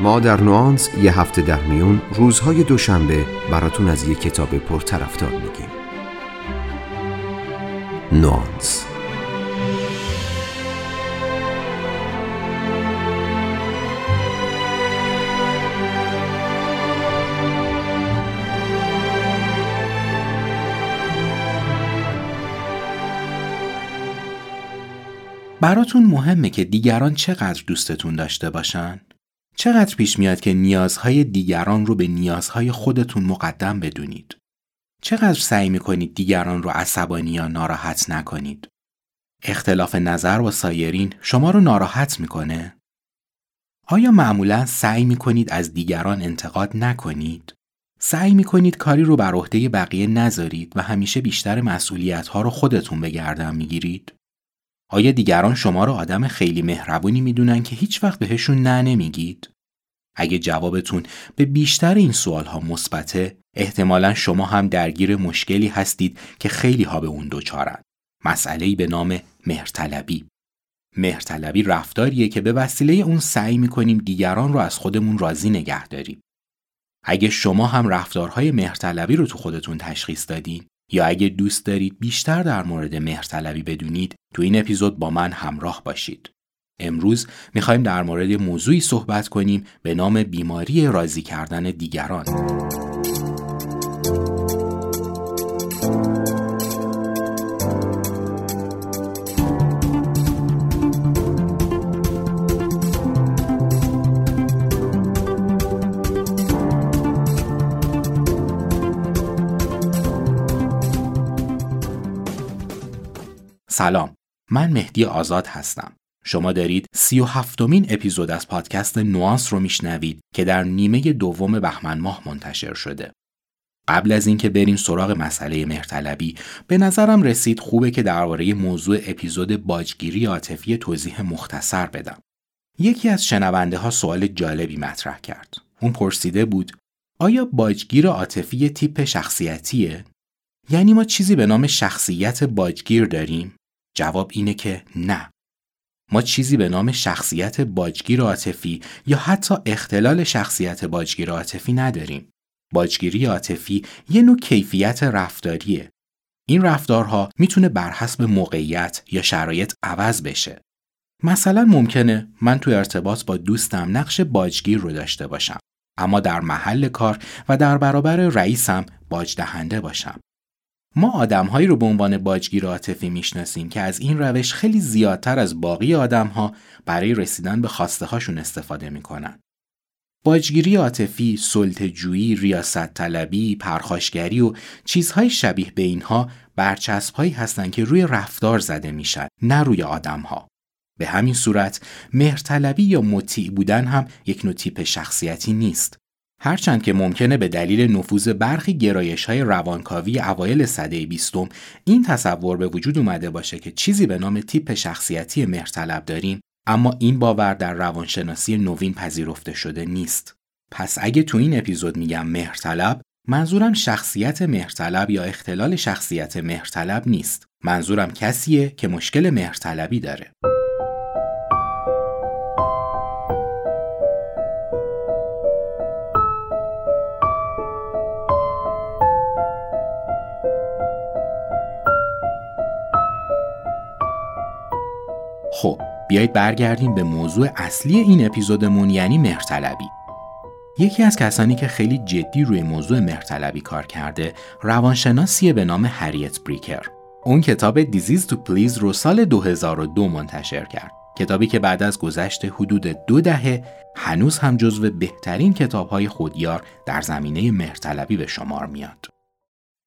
ما در نوانس یه هفته در میون روزهای دوشنبه براتون از یه کتاب پرطرفدار میگیم نوانس براتون مهمه که دیگران چقدر دوستتون داشته باشن؟ چقدر پیش میاد که نیازهای دیگران رو به نیازهای خودتون مقدم بدونید؟ چقدر سعی می‌کنید دیگران رو عصبانی یا ناراحت نکنید؟ اختلاف نظر با سایرین شما رو ناراحت می‌کنه؟ آیا معمولا سعی می‌کنید از دیگران انتقاد نکنید؟ سعی می‌کنید کاری رو بر عهده بقیه نذارید و همیشه بیشتر مسئولیت ها رو خودتون به گردن می‌گیرید؟ آیا دیگران شما رو آدم خیلی مهربونی می‌دونن که هیچ وقت بهشون نه نمیگید؟ اگه جوابتون به بیشتر این سوال ها مثبته احتمالا شما هم درگیر مشکلی هستید که خیلی ها به اون دوچارن. مسئله به نام مهرطلبی. مهرطلبی رفتاریه که به وسیله اون سعی می‌کنیم دیگران رو از خودمون راضی نگه داریم. اگه شما هم رفتارهای مهرطلبی رو تو خودتون تشخیص دادین یا اگه دوست دارید بیشتر در مورد مهرطلبی بدونید تو این اپیزود با من همراه باشید. امروز می‌خوایم در مورد موضوعی صحبت کنیم به نام بیماری راضی کردن دیگران. سلام. من مهدی آزاد هستم. شما دارید سی و هفتمین اپیزود از پادکست نوانس رو میشنوید که در نیمه دوم بهمن ماه منتشر شده. قبل از اینکه بریم سراغ مسئله مهرطلبی به نظرم رسید خوبه که درباره موضوع اپیزود باجگیری عاطفی توضیح مختصر بدم. یکی از شنونده ها سوال جالبی مطرح کرد. اون پرسیده بود آیا باجگیر عاطفی تیپ شخصیتیه؟ یعنی ما چیزی به نام شخصیت باجگیر داریم؟ جواب اینه که نه. ما چیزی به نام شخصیت باجگیر عاطفی یا حتی اختلال شخصیت باجگیر عاطفی نداریم. باجگیری عاطفی یه نوع کیفیت رفتاریه. این رفتارها می‌تونه بر حسب موقعیت یا شرایط عوض بشه. مثلا ممکنه من تو ارتباط با دوستم نقش باجگیر رو داشته باشم اما در محل کار و در برابر رئیسم باج دهنده باشم. ما آدمهایی رو به عنوان باجگیر عاطفی می‌شناسیم که از این روش خیلی زیادتر از باقی آدمها برای رسیدن به خواسته هاشون استفاده می‌کنن. باجگیری عاطفی، سلطه‌جویی، ریاست طلبی، پرخاشگری و چیزهای شبیه به اینها برچسبهایی هستند که روی رفتار زده میشن نه روی آدمها. به همین صورت مهرطلبی یا مطیع بودن هم یک نوع تیپ شخصیتی نیست. هرچند که ممکنه به دلیل نفوذ برخی گرایش های روانکاوی اوایل سده بیستم این تصور به وجود اومده باشه که چیزی به نام تیپ شخصیتی مهرطلب داریم اما این باور در روانشناسی نوین پذیرفته شده نیست. پس اگه تو این اپیزود میگم مهرطلب منظورم شخصیت مهرطلب یا اختلال شخصیت مهرطلب نیست. منظورم کسیه که مشکل مهرطلبی داره. خب بیایید برگردیم به موضوع اصلی این اپیزودمون یعنی مهرطلبی یکی از کسانی که خیلی جدی روی موضوع مهرطلبی کار کرده روانشناسیه به نام هریت بریکر اون کتاب دیزیز تو پلیز رو سال 2002 منتشر کرد کتابی که بعد از گذشت حدود دو دهه هنوز هم جزو بهترین کتابهای خودیار در زمینه مهرطلبی به شمار میاد.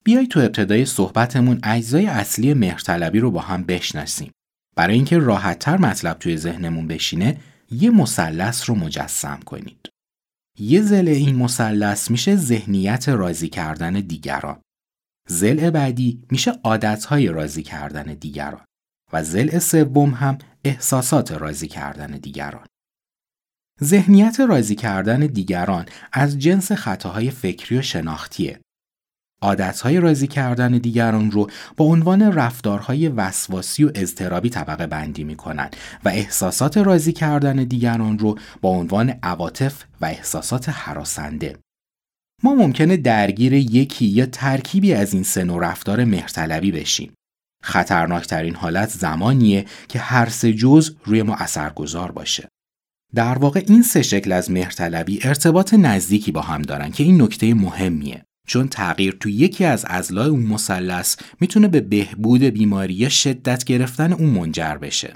بیای تو ابتدای صحبتمون اجزای اصلی مهرطلبی رو با هم بشناسیم. برای اینکه راحتتر مطلب توی ذهنمون بشینه یه مثلث رو مجسم کنید. یه زل این مثلث میشه ذهنیت راضی کردن دیگران. زل بعدی میشه عادتهای راضی کردن دیگران و زل سوم هم احساسات راضی کردن دیگران. ذهنیت راضی کردن دیگران از جنس خطاهای فکری و شناختیه. عادتهای راضی کردن دیگران رو با عنوان رفتارهای وسواسی و اضطرابی طبقه بندی می کنن و احساسات راضی کردن دیگران رو با عنوان عواطف و احساسات حراسنده. ما ممکنه درگیر یکی یا ترکیبی از این سه نوع رفتار مهرطلبی بشیم. خطرناکترین حالت زمانیه که هر سه جز روی ما اثرگذار باشه. در واقع این سه شکل از مهرطلبی ارتباط نزدیکی با هم دارن که این نکته مهمیه. چون تغییر تو یکی از اضلاع اون مثلث می‌تونه به بهبود بیماری یا شدت گرفتن اون منجر بشه.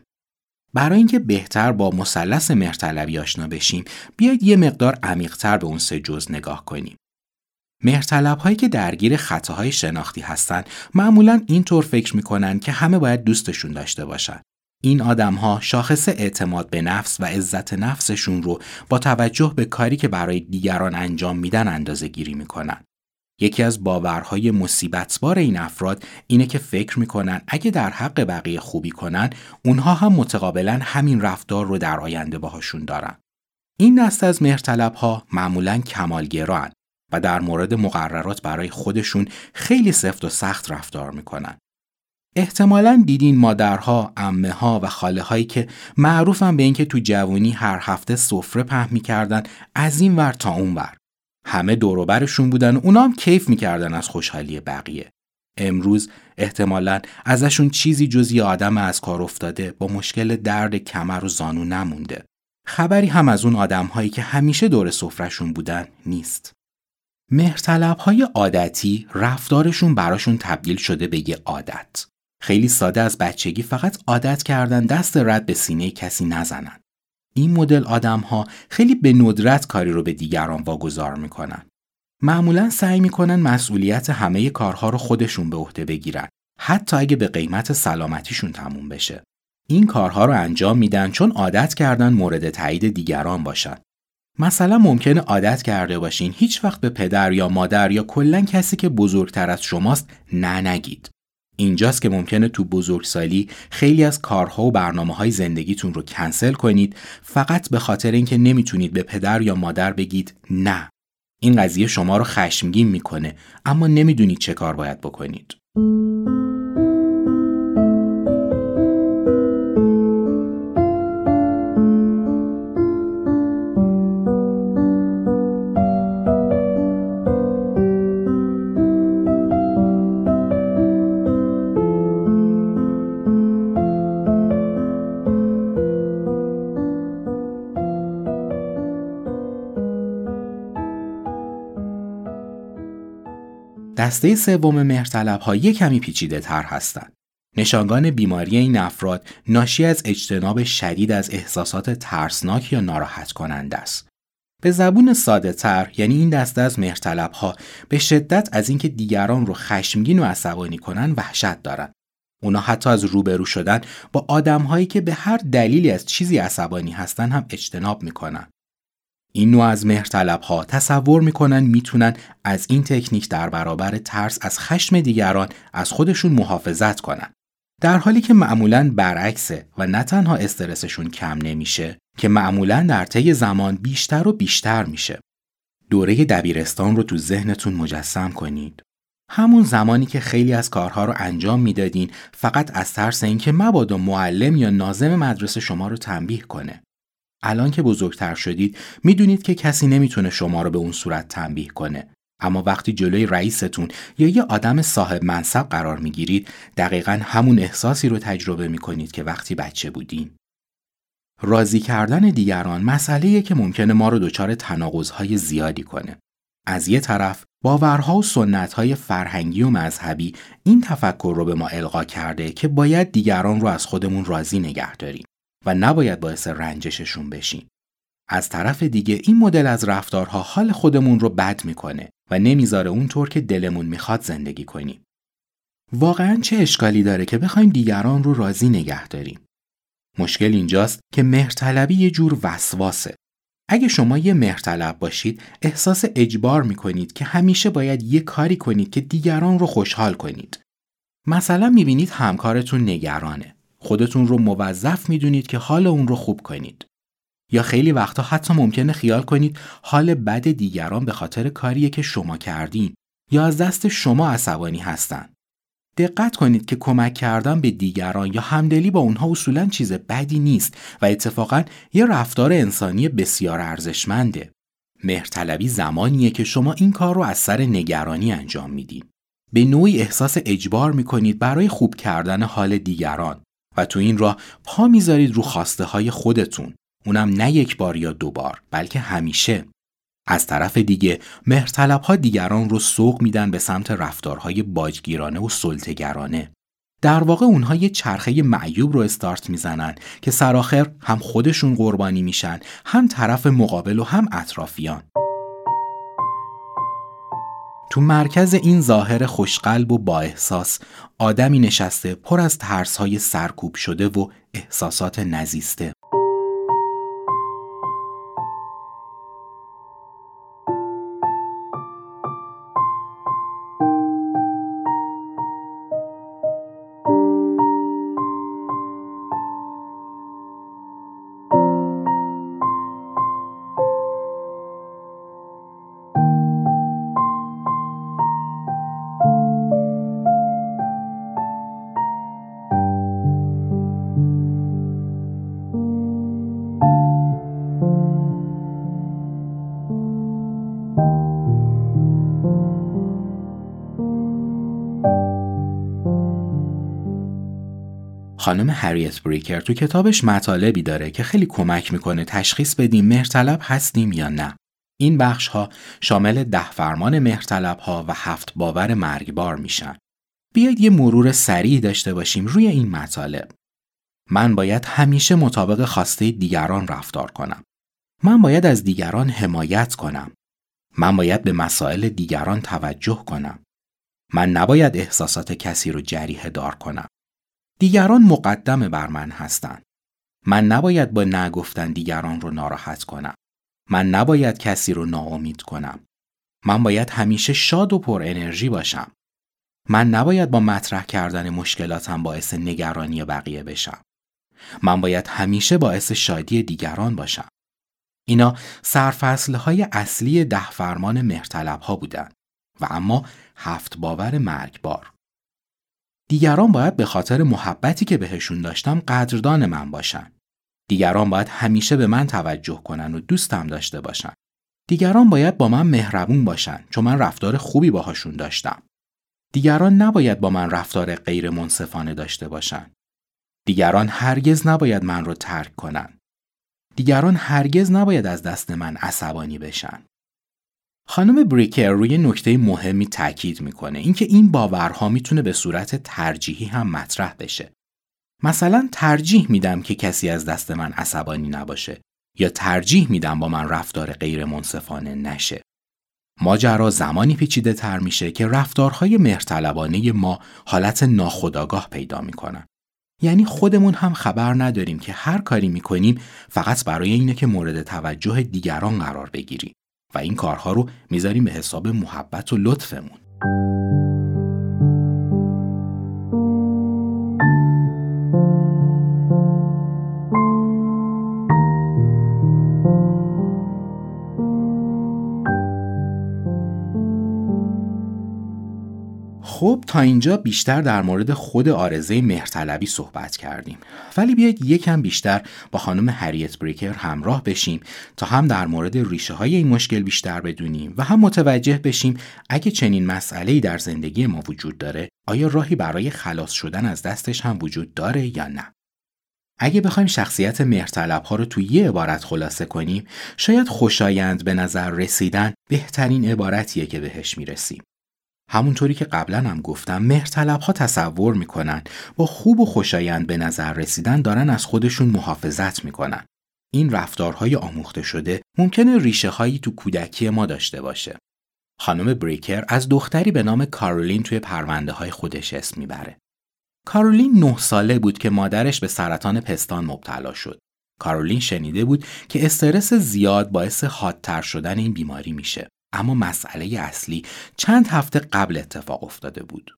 برای اینکه بهتر با مثلث مهرطلبی آشنا بشیم، بیاید یه مقدار عمیقتر به اون سه جز نگاه کنیم. مهرطلب هایی که درگیر خطاهای شناختی هستند معمولا اینطور فکر می‌کنن که همه باید دوستشون داشته باشن. این آدم ها شاخص اعتماد به نفس و عزت نفسشون رو با توجه به کاری که برای دیگران انجام میدن اندازه گیری می‌کنن. یکی از باورهای مصیبتبار این افراد اینه که فکر می‌کنن اگه در حق بقیه خوبی کنن اونها هم متقابلا همین رفتار رو در آینده باهاشون دارن. این دست از مهرطلب ها معمولا کمالگران و در مورد مقررات برای خودشون خیلی سفت و سخت رفتار می‌کنن. احتمالا دیدین مادرها، امه ها و خاله هایی که معروفن به اینکه تو جوونی هر هفته سفره پهن می‌کردن از این ور تا اون ور. همه دوروبرشون بودن و اونا هم کیف می‌کردن از خوشحالی بقیه. امروز احتمالا ازشون چیزی جز یه آدم از کار افتاده با مشکل درد کمر و زانو نمونده. خبری هم از اون آدم هایی که همیشه دور سفرشون بودن نیست. مهرطلب های عادتی رفتارشون براشون تبدیل شده به یه عادت. خیلی ساده از بچگی فقط عادت کردن دست رد به سینه کسی نزنن. این مدل آدم ها خیلی به ندرت کاری رو به دیگران واگذار می‌کنن. معمولا سعی می‌کنن مسئولیت همه کارها رو خودشون به عهده بگیرن حتی اگه به قیمت سلامتیشون تموم بشه. این کارها رو انجام میدن چون عادت کردن مورد تایید دیگران باشن. مثلا ممکنه عادت کرده باشین هیچ وقت به پدر یا مادر یا کلا کسی که بزرگتر از شماست نه نگید. اینجاست که ممکنه تو بزرگسالی خیلی از کارها و برنامه های زندگیتون رو کنسل کنید فقط به خاطر اینکه نمی‌تونید به پدر یا مادر بگید نه. این قضیه شما رو خشمگین می‌کنه اما نمی‌دونید چه کار باید بکنید. دسته سوم مهرطلب ها یک کمی پیچیده تر هستند. نشانگان بیماری این افراد ناشی از اجتناب شدید از احساسات ترسناک یا ناراحت کننده است. به زبون ساده تر یعنی این دسته از مهرطلب ها به شدت از اینکه دیگران رو خشمگین و عصبانی کنن وحشت دارن. اونا حتی از روبرو شدن با آدم هایی که به هر دلیلی از چیزی عصبانی هستن هم اجتناب می‌کنن. این نوع از مهرطلب ها تصور می‌کنن می‌تونن از این تکنیک در برابر ترس از خشم دیگران از خودشون محافظت کنن. در حالی که معمولا برعکسه و نه تنها استرسشون کم نمیشه که معمولا در طی زمان بیشتر و بیشتر میشه. دوره دبیرستان رو تو ذهنتون مجسم کنید. همون زمانی که خیلی از کارها رو انجام می‌دادین فقط از ترس اینکه مبادا معلم یا نازم مدرسه شما رو تنبیه کنه. الان که بزرگتر شدید می‌دونید که کسی نمی‌تونه شما رو به اون صورت تنبیه کنه اما وقتی جلوی رئیستون یا یه آدم صاحب منصب قرار می‌گیرید دقیقا همون احساسی رو تجربه می‌کنید که وقتی بچه بودیم. راضی کردن دیگران مسئله که ممکنه ما رو دچار تناقضهای زیادی کنه. از یه طرف باورها و سنتهای فرهنگی و مذهبی این تفکر رو به ما القا کرده که باید دیگران رو از خودمون راضی نگه داریم. و نباید باعث رنجششون بشیم. از طرف دیگه این مدل از رفتارها حال خودمون رو بد می‌کنه و نمی‌ذاره اونطور که دلمون می‌خواد زندگی کنیم. واقعا چه اشکالی داره که بخوایم دیگران رو راضی نگه داریم؟ مشکل اینجاست که مهرطلبی یه جور وسواسه. اگه شما یه مهرطلب باشید احساس اجبار می‌کنید که همیشه باید یه کاری کنید که دیگران رو خوشحال کنید. مثلا می‌بینید همکارتون نگرانه خودتون رو موظف می‌دونید که حال اون رو خوب کنید. یا خیلی وقتا حتی ممکنه خیال کنید حال بد دیگران به خاطر کاریه که شما کردین یا از دست شما عصبانی هستند. دقت کنید که کمک کردن به دیگران یا همدلی با اونها اصولا چیز بدی نیست و اتفاقا یه رفتار انسانی بسیار ارزشمنده. مهرطلبی زمانیه که شما این کار رو از سر نگرانی انجام میدین. به نوعی احساس اجبار می‌کنید برای خوب کردن حال دیگران و تو این راه پا می‌ذارید رو خواسته های خودتون. اونم نه یک بار یا دو بار بلکه همیشه. از طرف دیگه مهرطلب ها دیگران رو سوق میدن به سمت رفتارهای باجگیرانه و سلطگرانه. در واقع اونها یه چرخه معیوب رو استارت می‌زنن که سراخر هم خودشون قربانی میشن هم طرف مقابل و هم اطرافیان. تو مرکز این ظاهر خوشقلب و با احساس آدمی نشسته پر از ترسهای سرکوب شده و احساسات نزیسته. خانم هریت بریکر تو کتابش مطالبی داره که خیلی کمک می‌کنه تشخیص بدیم مهرطلب هستیم یا نه. این بخش ها شامل ده فرمان مهرطلب ها و هفت باور مرگبار میشن. بیاید یه مرور سریع داشته باشیم روی این مطالب. من باید همیشه مطابق خواسته دیگران رفتار کنم. من باید از دیگران حمایت کنم. من باید به مسائل دیگران توجه کنم. من نباید احساسات کسی رو جریه دار کنم. دیگران مقدم بر من هستند. من نباید با نگفتن دیگران رو ناراحت کنم. من نباید کسی رو ناامید کنم. من باید همیشه شاد و پر انرژی باشم. من نباید با مطرح کردن مشکلاتم باعث نگرانی بقیه بشم. من باید همیشه باعث شادی دیگران باشم. اینا سرفصل های اصلی ده فرمان مهرطلب ها بودن و اما هفت باور مرگبار. دیگران باید به خاطر محبتی که بهشون داشتم قدردان من باشن. دیگران باید همیشه به من توجه کنن و دوستم داشته باشن. دیگران باید با من مهربون باشن چون من رفتار خوبی باهاشون داشتم. دیگران نباید با من رفتار غیر منصفانه داشته باشن. دیگران هرگز نباید من رو ترک کنن. دیگران هرگز نباید از دست من عصبانی بشن. خانم بریکر روی نکته مهمی تاکید می‌کنه اینکه این باورها می‌تونه به صورت ترجیحی هم مطرح بشه. مثلا ترجیح میدم که کسی از دست من عصبانی نباشه یا ترجیح میدم با من رفتار غیر منصفانه نشه. ماجرا زمانی پیچیده تر میشه که رفتارهای مهرطلبانه ما حالت ناخودآگاه پیدا می‌کنن. یعنی خودمون هم خبر نداریم که هر کاری می‌کنیم فقط برای اینه که مورد توجه دیگران قرار بگیریم. و این کارها رو می‌ذاریم به حساب محبت و لطفمون. خب تا اینجا بیشتر در مورد خود آرزه مهرطلبی صحبت کردیم. ولی بیاید یکم بیشتر با خانم هریت بریکر همراه بشیم تا هم در مورد ریشه های این مشکل بیشتر بدونیم و هم متوجه بشیم اگه چنین مسئله در زندگی ما وجود داره آیا راهی برای خلاص شدن از دستش هم وجود داره یا نه؟ اگه بخوایم شخصیت مهرطلب ها رو توی یه عبارت خلاصه کنیم شاید خوشایند به نظر رسیدن بهترین عبارتیه که بهش می‌رسیم. همونطوری که قبلا هم گفتم مهرطلب ها تصور می‌کنن با خوب و خوشایند به نظر رسیدن دارن از خودشون محافظت می‌کنن. این رفتارهای آموخته شده ممکنه ریشه هایی تو کودکی ما داشته باشه. خانم بریکر از دختری به نام کارولین توی پرونده های خودش اسم می‌بره. کارولین نه ساله بود که مادرش به سرطان پستان مبتلا شد. کارولین شنیده بود که استرس زیاد باعث حادتر شدن این بیماری میشه. اما مسئله اصلی چند هفته قبل اتفاق افتاده بود.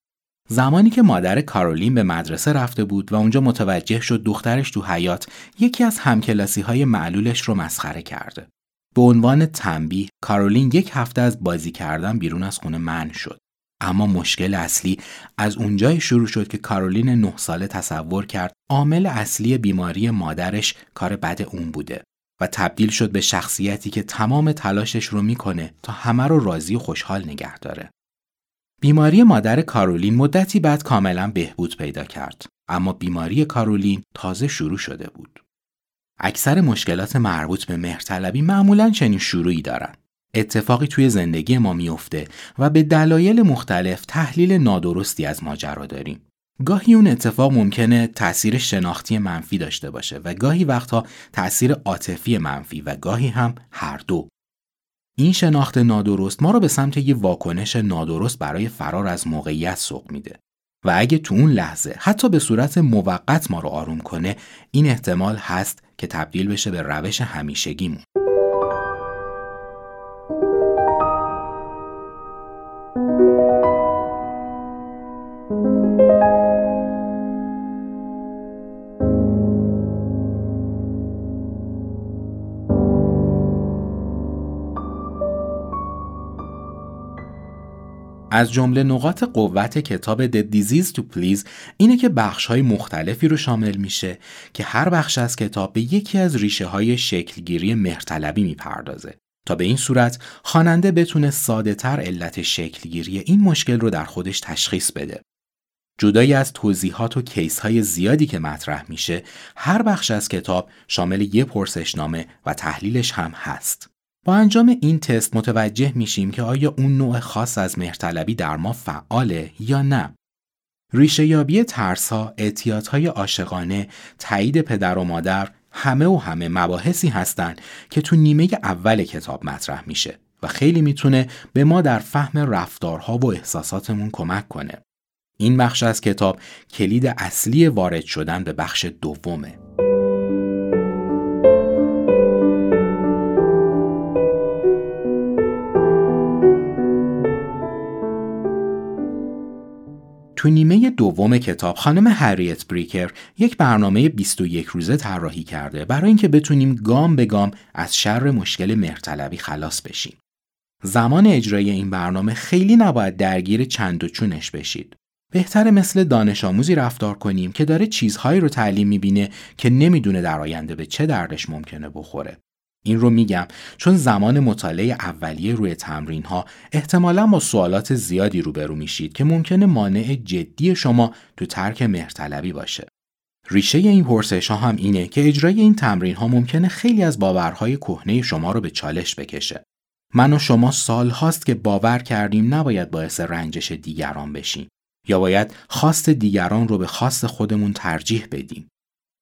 زمانی که مادر کارولین به مدرسه رفته بود و اونجا متوجه شد دخترش تو حیات یکی از همکلاسی های معلولش رو مسخره کرده. به عنوان تنبیه کارولین یک هفته از بازی کردن بیرون از خونه من شد. اما مشکل اصلی از اونجای شروع شد که کارولین نه ساله تصور کرد عامل اصلی بیماری مادرش کار بد اون بوده و تبدیل شد به شخصیتی که تمام تلاشش رو می‌کنه تا همه رو راضی و خوشحال نگه داره. بیماری مادر کارولین مدتی بعد کاملا بهبود پیدا کرد اما بیماری کارولین تازه شروع شده بود. اکثر مشکلات مربوط به مهرطلبی معمولا چنین شروعی دارن. اتفاقی توی زندگی ما میفته و به دلایل مختلف تحلیل نادرستی از ماجرا داریم. گاهی اون اتفاق ممکنه تأثیر شناختی منفی داشته باشه و گاهی وقتها تأثیر عاطفی منفی و گاهی هم هر دو. این شناخت نادرست ما رو به سمت یه واکنش نادرست برای فرار از موقعیت سوق میده. و اگه تو اون لحظه حتی به صورت موقت ما رو آروم کنه این احتمال هست که تبدیل بشه به روش همیشگیمون. از جمله نقاط قوت کتاب The Disease to Please اینه که بخش های مختلفی رو شامل میشه که هر بخش از کتاب به یکی از ریشه های شکلگیری مهرطلبی می‌پردازه تا به این صورت خواننده بتونه ساده تر علت شکلگیری این مشکل رو در خودش تشخیص بده. جدایی از توضیحات و کیس های زیادی که مطرح میشه، هر بخش از کتاب شامل یه پرسشنامه و تحلیلش هم هست. با انجام این تست متوجه میشیم که آیا اون نوع خاص از مهرطلبی در ما فعاله یا نه. ریشه یابی ترس ها، اعتیادهای عاشقانه، تایید پدر و مادر همه و همه مباحثی هستند که تو نیمه اول کتاب مطرح میشه و خیلی می‌تونه به ما در فهم رفتارها و احساساتمون کمک کنه. این بخش از کتاب کلید اصلی وارد شدن به بخش دومه. تو نیمه دوم کتاب خانم هریت بریکر یک برنامه 21 روزه طراحی کرده برای اینکه بتونیم گام به گام از شر مشکل مهرطلبی خلاص بشیم. زمان اجرای این برنامه خیلی نباید درگیر چند و چونش بشید. بهتر مثل دانش آموزی رفتار کنیم که داره چیزهایی رو تعلیم می‌بینه که نمی‌دونه در آینده به چه دردش ممکنه بخوره. این رو میگم چون زمان مطالعه اولیه روی تمرین ها احتمالا با سوالات زیادی روبرو میشید که ممکنه مانع جدی شما تو ترک مهرطلبی باشه. ریشه این پرسش ها هم اینه که اجرای این تمرین ها ممکنه خیلی از باورهای کهنه شما رو به چالش بکشه. من و شما سال هاست که باور کردیم نباید باعث رنجش دیگران بشیم یا باید خواست دیگران رو به خواست خودمون ترجیح بدیم.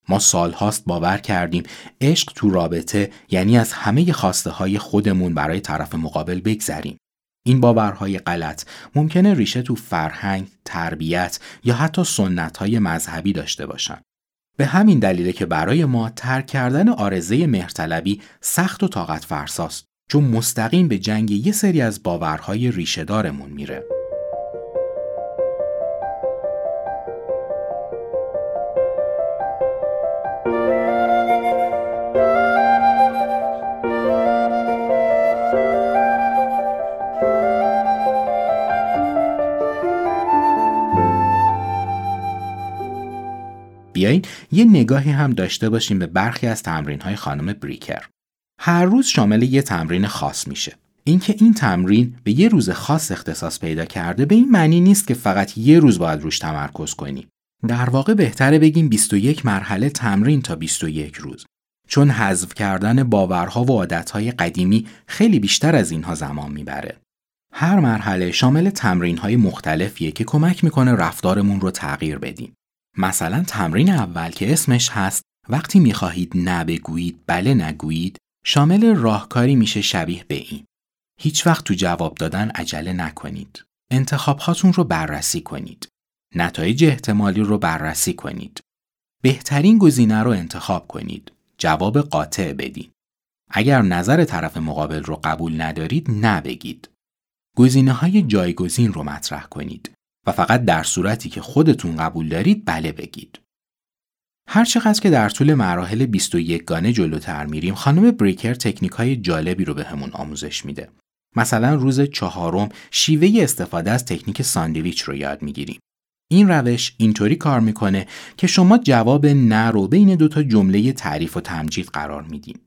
ما سالهاست باور کردیم عشق تو رابطه یعنی از همه خواسته های خودمون برای طرف مقابل بگذریم. این باورهای غلط ممکنه ریشه تو فرهنگ، تربیت یا حتی سنت های مذهبی داشته باشن. به همین دلیله که برای ما ترک کردن آرزه مهرطلبی سخت و طاقت فرساست چون مستقیم به جنگ یه سری از باورهای ریشه دارمون میره. بیاین یه نگاهی هم داشته باشیم به برخی از تمرین های خانم بریکر. هر روز شامل یه تمرین خاص میشه. اینکه این تمرین به یه روز خاص اختصاص پیدا کرده به این معنی نیست که فقط یه روز باید روش تمرکز کنیم. در واقع بهتره بگیم 21 مرحله تمرین تا 21 روز. چون حذف کردن باورها و عادتهای قدیمی خیلی بیشتر از اینها زمان می‌بره. هر مرحله شامل تمرین های مختلفیه که کمک می‌کنه رفتارمون رو تغییر بدیم. مثلا تمرین اول که اسمش هست وقتی می‌خواهید نه بگویید بله نگویید شامل راهکاری میشه شبیه به این. هیچ وقت تو جواب دادن عجله نکنید. انتخاب هاتون رو بررسی کنید. نتایج احتمالی رو بررسی کنید. بهترین گزینه رو انتخاب کنید. جواب قاطع بدین. اگر نظر طرف مقابل رو قبول ندارید نبگید. گزینه های جایگزین رو مطرح کنید. و فقط در صورتی که خودتون قبول دارید بله بگید. هر چقدر که در طول مراحل 21 گانه جلوتر میریم خانم بریکر تکنیک های جالبی رو به همون آموزش میده. مثلا روز چهارم شیوه استفاده از تکنیک ساندویچ رو یاد می‌گیریم. این روش اینطوری کار می‌کنه که شما جواب نه رو بین دو تا جمله تعریف و تمجید قرار میدین.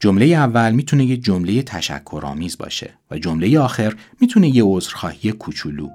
جمله اول می‌تونه یه جمله تشکرآمیز باشه و جمله آخر می‌تونه یه عذرخواهی کوچولو.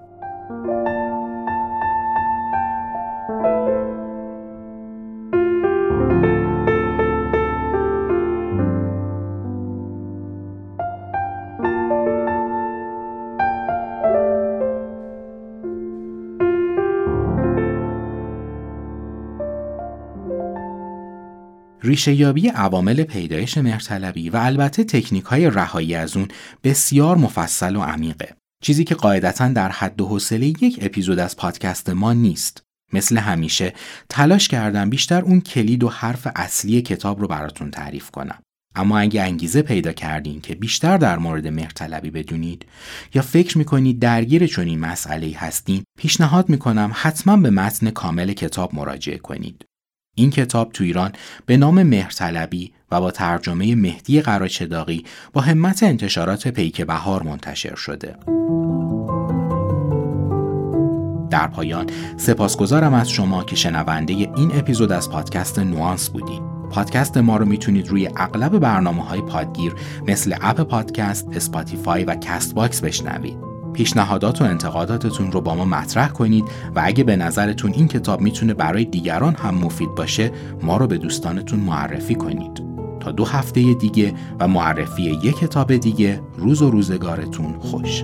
ریشه یابی عوامل پیدایش مهرطلبی و البته تکنیک های رهایی از اون بسیار مفصل و عمیقه. چیزی که قاعدتا در حد و حوصله یک اپیزود از پادکست ما نیست. مثل همیشه تلاش کردم بیشتر اون کلید و حرف اصلی کتاب رو براتون تعریف کنم. اما اگه انگیزه پیدا کردین که بیشتر در مورد مهرطلبی بدونید یا فکر می‌کنید درگیر چنین مسئله هستین پیشنهاد می‌کنم حتما به متن کامل کتاب مراجعه کنید. این کتاب تو ایران به نام مهرطلبی و با ترجمه مهدی قراچداقی با همت انتشارات پیک بهار منتشر شده. در پایان سپاسگزارم از شما که شنونده این اپیزود از پادکست نوانس بودید. پادکست ما رو می‌تونید روی اغلب برنامه های پادگیر مثل اپل پادکست، اسپاتیفای و کست باکس بشنوید. پیشنهادات و انتقاداتتون رو با ما مطرح کنید و اگه به نظرتون این کتاب می‌تونه برای دیگران هم مفید باشه ما رو به دوستانتون معرفی کنید. تا دو هفته دیگه و معرفی یک کتاب دیگه روز و روزگارتون خوش.